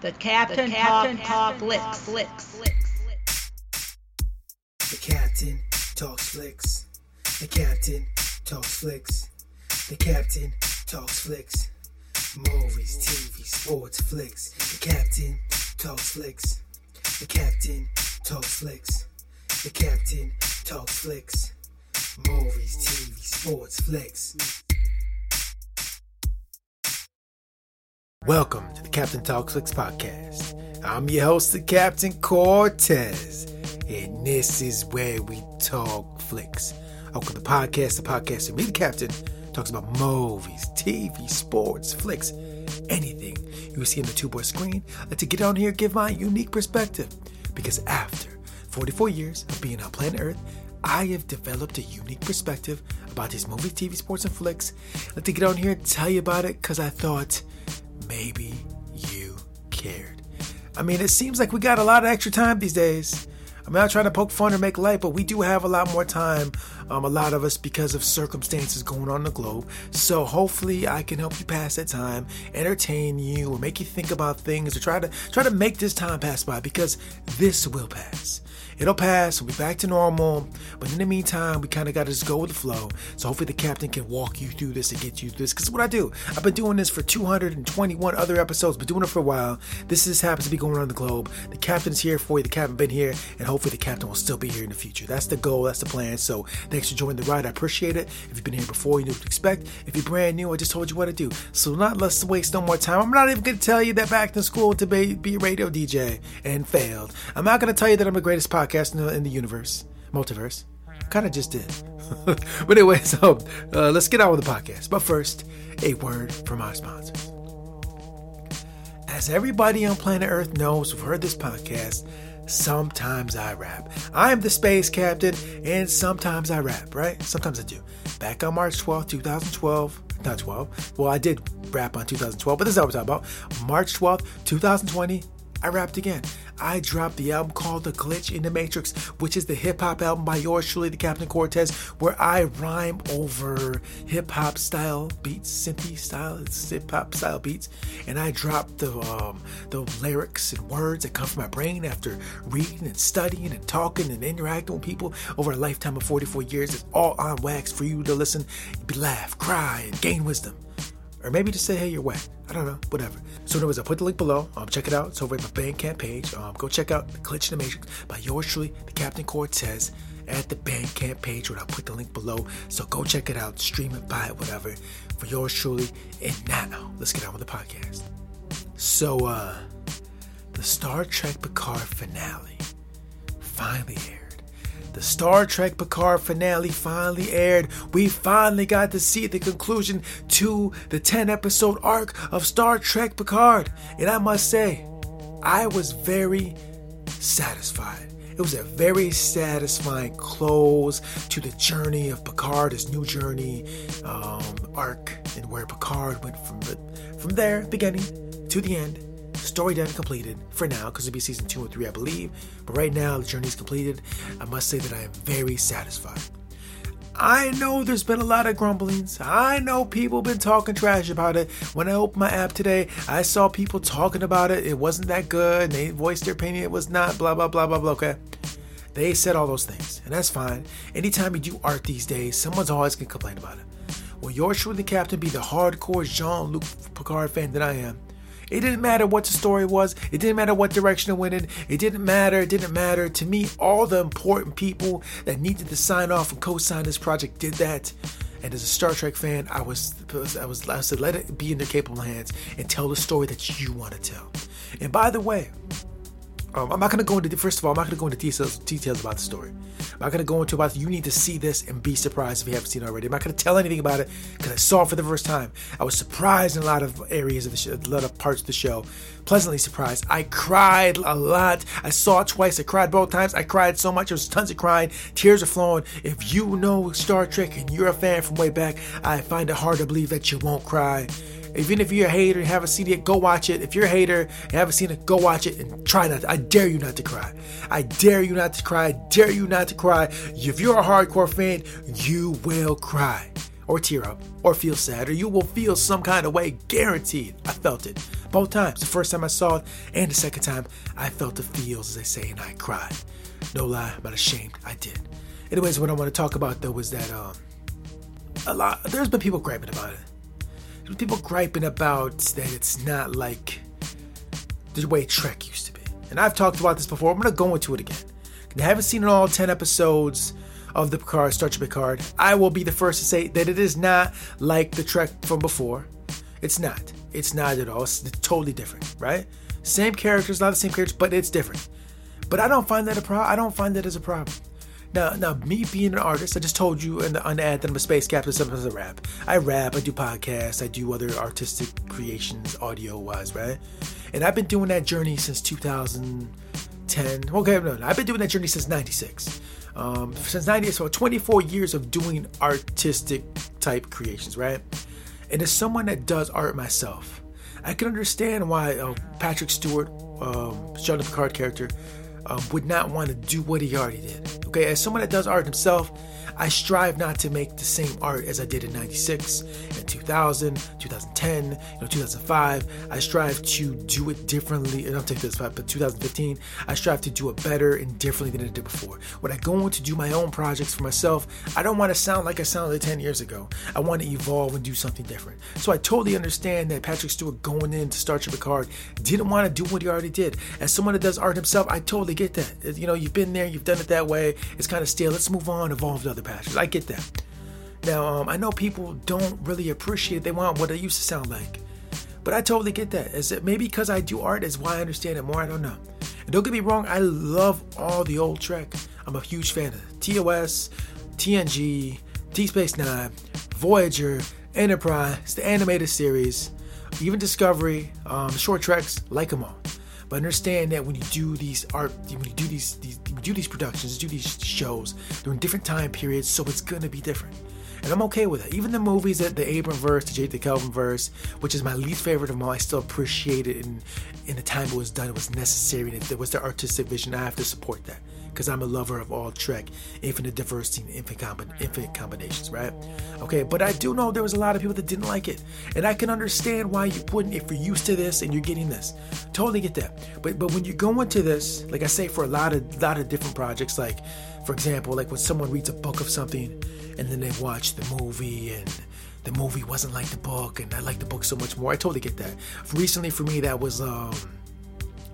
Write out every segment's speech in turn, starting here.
The Captain, the Captain Talk, Talk Flicks. The Captain talks flicks. The Captain talks flicks. The Captain talks flicks. Movies, TV, sports, flicks. The Captain talks flicks. The Captain talks flicks. The Captain talks flicks. Movies, TV, sports, flicks. Welcome to the Captain Talks Flicks podcast. I'm your host, the Captain Cortez, and this is where we talk flicks. Welcome to the podcast, the podcast where me, the Captain, talks about movies, TV, sports, flicks, anything you see on the two boy screen. Let to get on here give my unique perspective. Because after 44 years of being on planet Earth, I have developed a unique perspective about these movies, TV, sports, and flicks. Let to get on here and tell you about it because I thought maybe you cared. I mean, it seems like we got a lot of extra time these days. I'm not trying to poke fun or make light, but we do have a lot more time, um, a lot of us, because of circumstances going on the globe. So hopefully, I can help you pass that time, entertain you, or make you think about things, or try to try to make this time pass by because this will pass. It'll pass. We'll be back to normal. But in the meantime, we kind of got to just go with the flow. So hopefully the captain can walk you through this and get you through this. Because what I do, I've been doing this for 221 other episodes, been doing it for a while. This just happens to be going around the globe. The captain's here for you. The captain been here, and hopefully the captain will still be here in the future. That's the goal. That's the plan. So thanks for joining the ride. I appreciate it. If you've been here before, you know what to expect. If you're brand new, I just told you what to do. So not let's waste no more time. I'm not even to tell you that back in school to be, be a radio DJ and failed. I'm not to tell you that I'm the greatest podcast podcast in the, in the universe, multiverse. Kind of just did. but anyway, so uh, let's get on with the podcast. But first, a word from our sponsors. As everybody on planet Earth knows who've heard this podcast, sometimes I rap. I am the space captain, and sometimes I rap, right? Sometimes I do. Back on March 12th, 2012, not 12, well, I did rap on 2012, but this is what we're talking about. March 12th, 2020, I rapped again. I dropped the album called The Glitch in the Matrix, which is the hip hop album by yours truly, the Captain Cortez, where I rhyme over hip hop style beats, synthy style, hip hop style beats, and I drop the um, the lyrics and words that come from my brain after reading and studying and talking and interacting with people over a lifetime of 44 years. It's all on wax for you to listen, be laugh, cry, and gain wisdom. Or maybe just say, hey, you're wet. I don't know, whatever. So, anyways, I'll put the link below. Um, check it out. It's over at my Bandcamp page. Um, go check out The Glitch in the Matrix by yours truly, the Captain Cortez, at the Bandcamp page, where I'll put the link below. So, go check it out, stream it, buy it, whatever, for yours truly. And now, let's get on with the podcast. So, uh, the Star Trek Picard finale finally aired. The Star Trek Picard finale finally aired. We finally got to see the conclusion to the 10 episode arc of Star Trek Picard. And I must say, I was very satisfied. It was a very satisfying close to the journey of Picard, his new journey um, arc, and where Picard went from from there, beginning to the end Story done completed for now, because it'll be season two and three, I believe. But right now, the journey is completed. I must say that I am very satisfied. I know there's been a lot of grumblings. I know people been talking trash about it. When I opened my app today, I saw people talking about it. It wasn't that good. They voiced their opinion. It was not. Blah blah blah blah blah. Okay. They said all those things, and that's fine. Anytime you do art these days, someone's always gonna complain about it. Will yours truly, the captain, be the hardcore Jean Luc Picard fan that I am? It didn't matter what the story was. It didn't matter what direction it went in. It didn't matter. It didn't matter. To me, all the important people that needed to sign off and co-sign this project did that. And as a Star Trek fan, I was I was I said let it be in their capable hands and tell the story that you want to tell. And by the way, um, I'm not to go into first of all. I'm not to go into details details about the story. I'm not to go into about you need to see this and be surprised if you haven't seen it already. I'm not to tell anything about it because I saw it for the first time. I was surprised in a lot of areas of the show, a lot of parts of the show. Pleasantly surprised. I cried a lot. I saw it twice. I cried both times. I cried so much. There was tons of crying. Tears are flowing. If you know Star Trek and you're a fan from way back, I find it hard to believe that you won't cry. Even if you're a hater and haven't seen it, go watch it. If you're a hater and haven't seen it, go watch it and try not. To, I dare you not to cry. I dare you not to cry. I dare you not to cry. If you're a hardcore fan, you will cry. or tear up, or feel sad, or you will feel some kind of way, guaranteed. I felt it. Both times. The first time I saw it, and the second time, I felt the feels, as they say, and I cried. No lie, not ashamed. I did. Anyways, what I want to talk about though was that um, a lot. There's been people griping about it. People griping about that it's not like the way Trek used to be. And I've talked about this before. I'm gonna go into it again. I haven't seen all 10 episodes of the Picard, Star Trek Picard, I will be the first to say that it is not like the Trek from before. It's not. It's not at all. It's totally different, right? Same characters, not the same characters, but it's different. But I don't find that a problem. I don't find that as a problem. Now, now, me being an artist, I just told you in the, the ad that I'm a space captain. Sometimes I rap. I rap. I do podcasts. I do other artistic creations, audio wise, right? And I've been doing that journey since 2010. Okay, no, no I've been doing that journey since '96 um, since 90 so 24 years of doing artistic type creations right and as someone that does art myself i can understand why uh, patrick stewart um, Jean Picard character um, would not want to do what he already did okay as someone that does art himself I strive not to make the same art as I did in 96 and 2000, 2010, you know, 2005. I strive to do it differently. And I'll take this five, but 2015, I strive to do it better and differently than I did before. When I go on to do my own projects for myself, I don't want to sound like I sounded 10 years ago. I want to evolve and do something different. So I totally understand that Patrick Stewart going in to Star Trek Picard didn't want to do what he already did. As someone that does art himself, I totally get that. You know, you've been there, you've done it that way. It's kind of stale. Let's move on, evolve to other passions. I get that. Now, um, I know people don't really appreciate they want what it used to sound like. But I totally get that. Is it maybe because I do art is why I understand it more? I don't know. And don't get me wrong, I love all the old Trek. I'm a huge fan of TOS, TNG, Deep Space Nine, Voyager, Enterprise, the animated series, even Discovery, um, short treks, like them all. But understand that when you do these art, when you do these, these do these productions, do these shows, during different time periods, so it's gonna be different. And I'm okay with it. Even the movies that the Abram verse, the J.J. Kelvin verse, which is my least favorite of them all, I still appreciate it. And in the time it was done, it was necessary. And it was the artistic vision, I have to support that because I'm a lover of all Trek, infinite diversity, infinite, infinite combinations, right? Okay, but I do know there was a lot of people that didn't like it, and I can understand why you wouldn't if you're used to this and you're getting this. Totally get that. But but when you go into this, like I say, for a lot of lot of different projects, like for example, like when someone reads a book of something, and then they watch the movie and the movie wasn't like the book and I like the book so much more. I totally get that. Recently for me that was um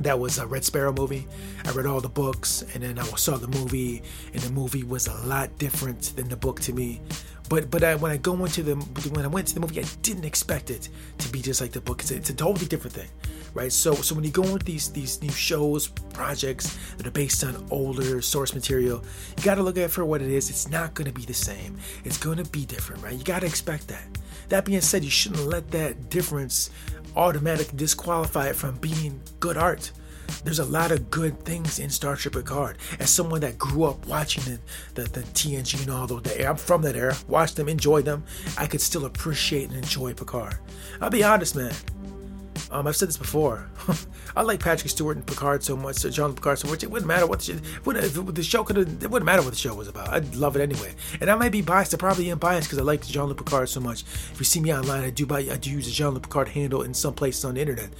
that was a Red Sparrow movie. I read all the books and then I saw the movie, and the movie was a lot different than the book to me. But but I, when I go into the when I went to the movie, I didn't expect it to be just like the book. It's a, it's a totally different thing, right? So so when you go into these these new shows, projects that are based on older source material, you got to look at it for what it is. It's not going to be the same. It's going to be different, right? You got to expect that. That being said, you shouldn't let that difference automatically disqualify it from being good art. There's a lot of good things in Star Trek Picard. As someone that grew up watching the, the, the TNG and all those, the, I'm from that era, watched them, enjoyed them, I could still appreciate and enjoy Picard. I'll be honest, man. Um, I've said this before. I like Patrick Stewart and Picard so much, John Picard so much. It wouldn't matter what the, if the show could. It wouldn't matter what the show was about. I'd love it anyway. And I might be biased. I probably am biased because I like Jean-Luc Picard so much. If you see me online, I do buy. I do use a Jean-Luc Picard handle in some places on the internet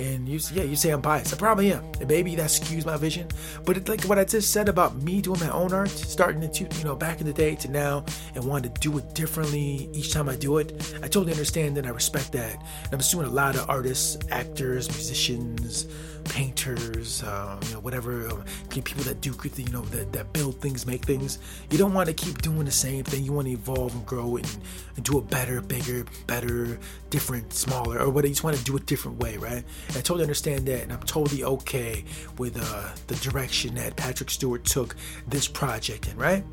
and you yeah you say I'm biased. I probably am. And maybe that skews my vision. But it's like what I just said about me doing my own art, starting to you know back in the day to now, and wanting to do it differently each time I do it. I totally understand and I respect that. And I'm assuming a lot of artists, actors, musicians painters, uh, you know, whatever, uh, people that do, you know, that, that build things, make things. You don't want to keep doing the same thing. You want to evolve and grow and, and do it better, bigger, better, different, smaller, or whatever. You just want to do it different way, right? And I totally understand that, and I'm totally okay with uh, the direction that Patrick Stewart took this project in, right?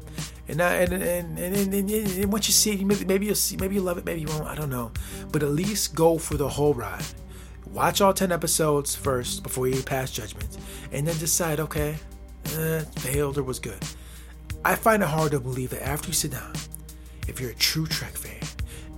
And, I, and, and, and, and, and once you see it, maybe you'll see, maybe you love it, maybe you won't. I don't know, but at least go for the whole ride Watch all 10 episodes first before you pass judgment, and then decide, okay, eh, failed or was good. I find it hard to believe that after you sit down, if you're a true Trek fan,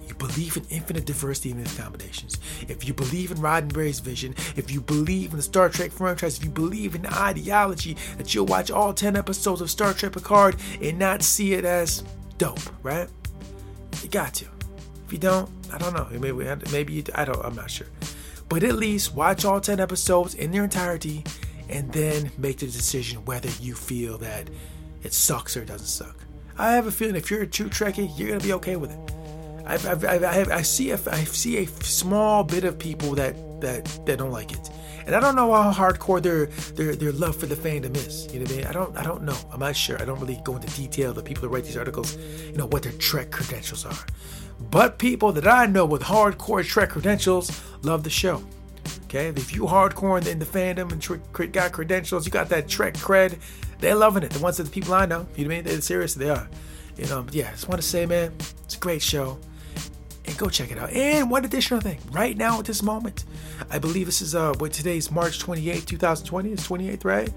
you believe in infinite diversity and combinations, if you believe in Roddenberry's vision, if you believe in the Star Trek franchise, if you believe in the ideology, that you'll watch all 10 episodes of Star Trek Picard and not see it as dope, right? You got to. If you don't, I don't know. Maybe maybe you, I don't. I'm not sure. But at least watch all 10 episodes in their entirety and then make the decision whether you feel that it sucks or it doesn't suck. I have a feeling if you're a true Trekkie, you're gonna be okay with it. I've, I've, I've, I, have, I see a, I see a small bit of people that that that don't like it, and I don't know how hardcore their their their love for the fandom is. You know what I mean? I don't I don't know. I'm not sure. I don't really go into detail. The people that write these articles, you know, what their Trek credentials are. But people that I know with hardcore Trek credentials love the show. Okay, if you hardcore in the, fandom and got credentials, you got that Trek cred, they're loving it. The ones that the people I know, you know what I mean? They're serious, they are. You know, yeah, I just want to say, man, it's a great show. And go check it out. And one additional thing, right now at this moment, I believe this is uh what today's March 28, 2020. It's 28th, right?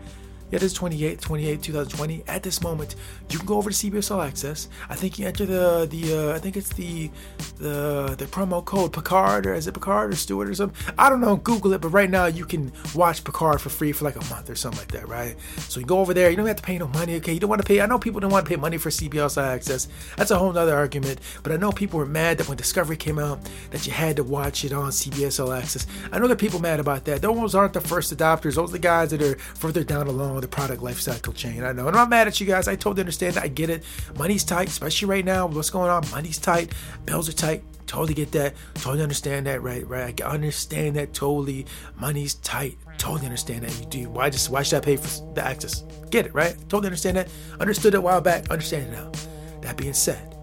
It is 28, 28, 2020. At this moment, you can go over to CBS All Access. I think you enter the the uh, I think it's the the the promo code Picard or is it Picard or Stewart or something? I don't know. Google it. But right now you can watch Picard for free for like a month or something like that, right? So you go over there. You don't have to pay no money. Okay, you don't want to pay. I know people don't want to pay money for CBS All Access. That's a whole other argument. But I know people were mad that when Discovery came out that you had to watch it on CBS All Access. I know that people mad about that. Those aren't the first adopters. Those are the guys that are further down along the product life cycle chain. I know. And I'm not mad at you guys. I totally understand. That. I get it. Money's tight, especially right now. What's going on? Money's tight. Bills are tight. Totally get that. Totally understand that. Right, right. I understand that totally. Money's tight. Totally understand that. You do. Why just why should I pay for the access? Get it, right? Totally understand that. Understood it a while back. Understand it now. That being said,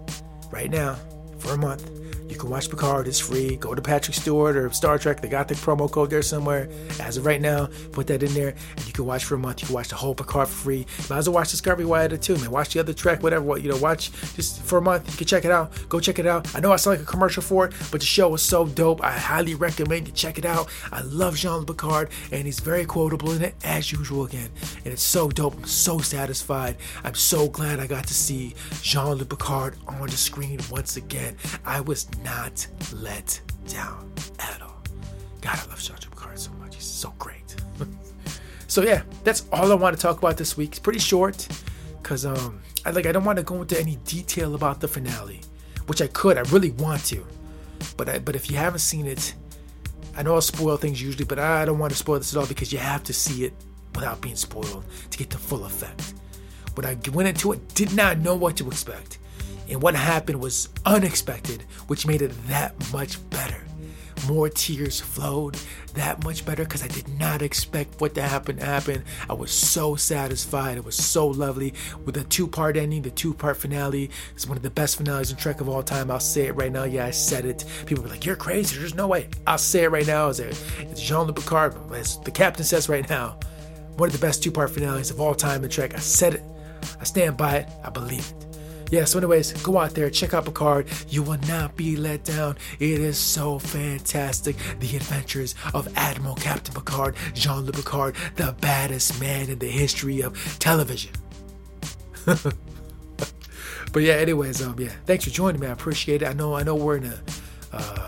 right now, for a month, you can watch Picard, it's free. Go to Patrick Stewart or Star Trek, they got the promo code there somewhere. As of right now, put that in there and you can watch for a month. You can watch the whole Picard for free. Might as well watch Discovery it too, man. Watch the other Trek, whatever, what you know, watch just for a month. You can check it out. Go check it out. I know I sound like a commercial for it, but the show was so dope. I highly recommend you check it out. I love Jean Picard, and he's very quotable in it as usual again. And it's so dope. I'm so satisfied. I'm so glad I got to see Jean-Luc Picard on the screen once again. I was not let down at all. God, I love Sergeant Picard so much. He's so great. so yeah, that's all I want to talk about this week. It's pretty short, cause um, I like I don't want to go into any detail about the finale, which I could. I really want to, but I, but if you haven't seen it, I know I'll spoil things usually, but I don't want to spoil this at all because you have to see it without being spoiled to get the full effect. When I went into it, did not know what to expect. And what happened was unexpected, which made it that much better. More tears flowed, that much better because I did not expect what to happen to happen. I was so satisfied. It was so lovely with the two part ending, the two part finale. It's one of the best finales in Trek of all time. I'll say it right now. Yeah, I said it. People were like, You're crazy. There's no way. I'll say it right now. As Jean Luc Picard, as the captain says right now, one of the best two part finales of all time in Trek. I said it. I stand by it. I believe it. Yeah, so anyways, go out there, check out Picard. You will not be let down. It is so fantastic. The adventures of Admiral Captain Picard, Jean-Luc Picard, the baddest man in the history of television. but yeah, anyways, um, yeah, thanks for joining me. I appreciate it. I know, I know, we're in a uh,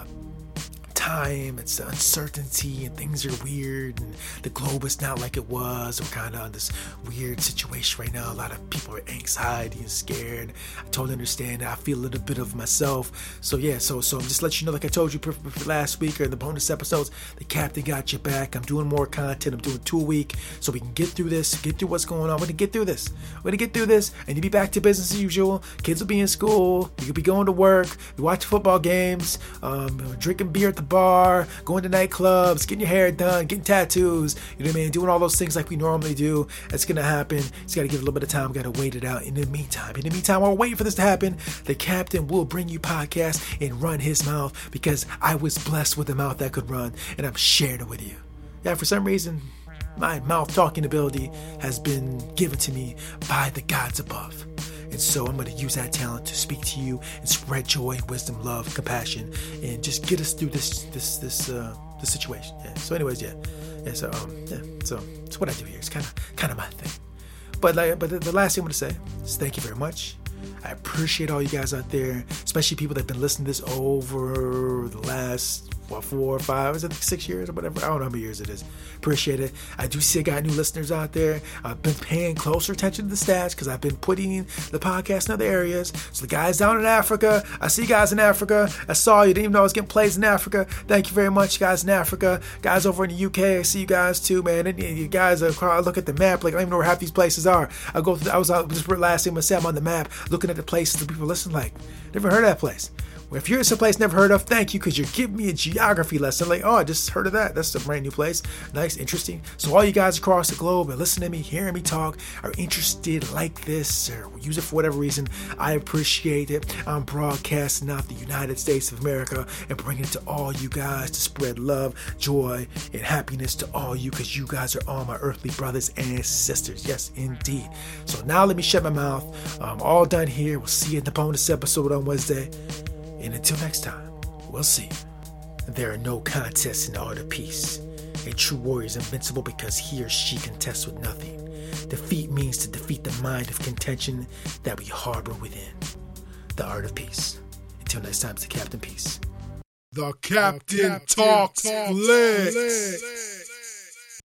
time, it's the uncertainty, and things are weird, and the globe is not like it was. We're kind of in this weird situation right now. A lot of people are anxiety and scared. I totally understand. I feel a little bit of myself. So yeah, so so I'm just let you know, like I told you last week or in the bonus episodes, the captain got your back. I'm doing more content. I'm doing two a week, so we can get through this, get through what's going on. We're gonna get through this. We're gonna get through this, and you be back to business as usual. Kids will be in school. You could be going to work. You watch football games. Um, drinking beer at the bar, going to nightclubs, getting your hair done, getting tattoos, you know what I mean? Doing all those things like we normally do. It's gonna happen. It's gotta give a little bit of time, we gotta wait it out. In the meantime, in the meantime, while we're waiting for this to happen, the captain will bring you podcasts and run his mouth because I was blessed with a mouth that could run and I'm sharing it with you. Yeah, for some reason, my mouth talking ability has been given to me by the gods above. And so I'm going to use that talent to speak to you and spread joy, wisdom, love, compassion, and just get us through this this this uh, this situation. Yeah. So, anyways, yeah, yeah. So, um, yeah. So it's what I do here. It's kind of kind of my thing. But like, but the, the last thing I'm going to say is thank you very much. I appreciate all you guys out there, especially people that have been listening to this over the last what four or five, is it six years or whatever? I don't know how many years it is. Appreciate it. I do see I got new listeners out there. I've been paying closer attention to the stats because I've been putting the podcast in other areas. So the guys down in Africa, I see you guys in Africa. I saw you. Didn't even know I was getting plays in Africa. Thank you very much, guys in Africa. Guys over in the UK, I see you guys too, man. And you guys, uh, are I look at the map, like I don't even know where half these places are. I go. Through, I was out just last thing I'm on the map, looking at the places the people listen like. Never heard of that place. If you're in some place never heard of, thank you because you're giving me a geography lesson. Like, oh, I just heard of that. That's a brand new place. Nice, interesting. So, all you guys across the globe and listening to me, hearing me talk, are interested like this or use it for whatever reason, I appreciate it. I'm broadcasting out the United States of America and bringing it to all you guys to spread love, joy, and happiness to all you because you guys are all my earthly brothers and sisters. Yes, indeed. So, now let me shut my mouth. I'm all done here. We'll see you in the bonus episode on Wednesday. And until next time, we'll see. There are no contests in the art of peace. A true warrior is invincible because he or she contests with nothing. Defeat means to defeat the mind of contention that we harbor within. The art of peace. Until next time, it's the Captain Peace. The Captain, the Captain talks, talks.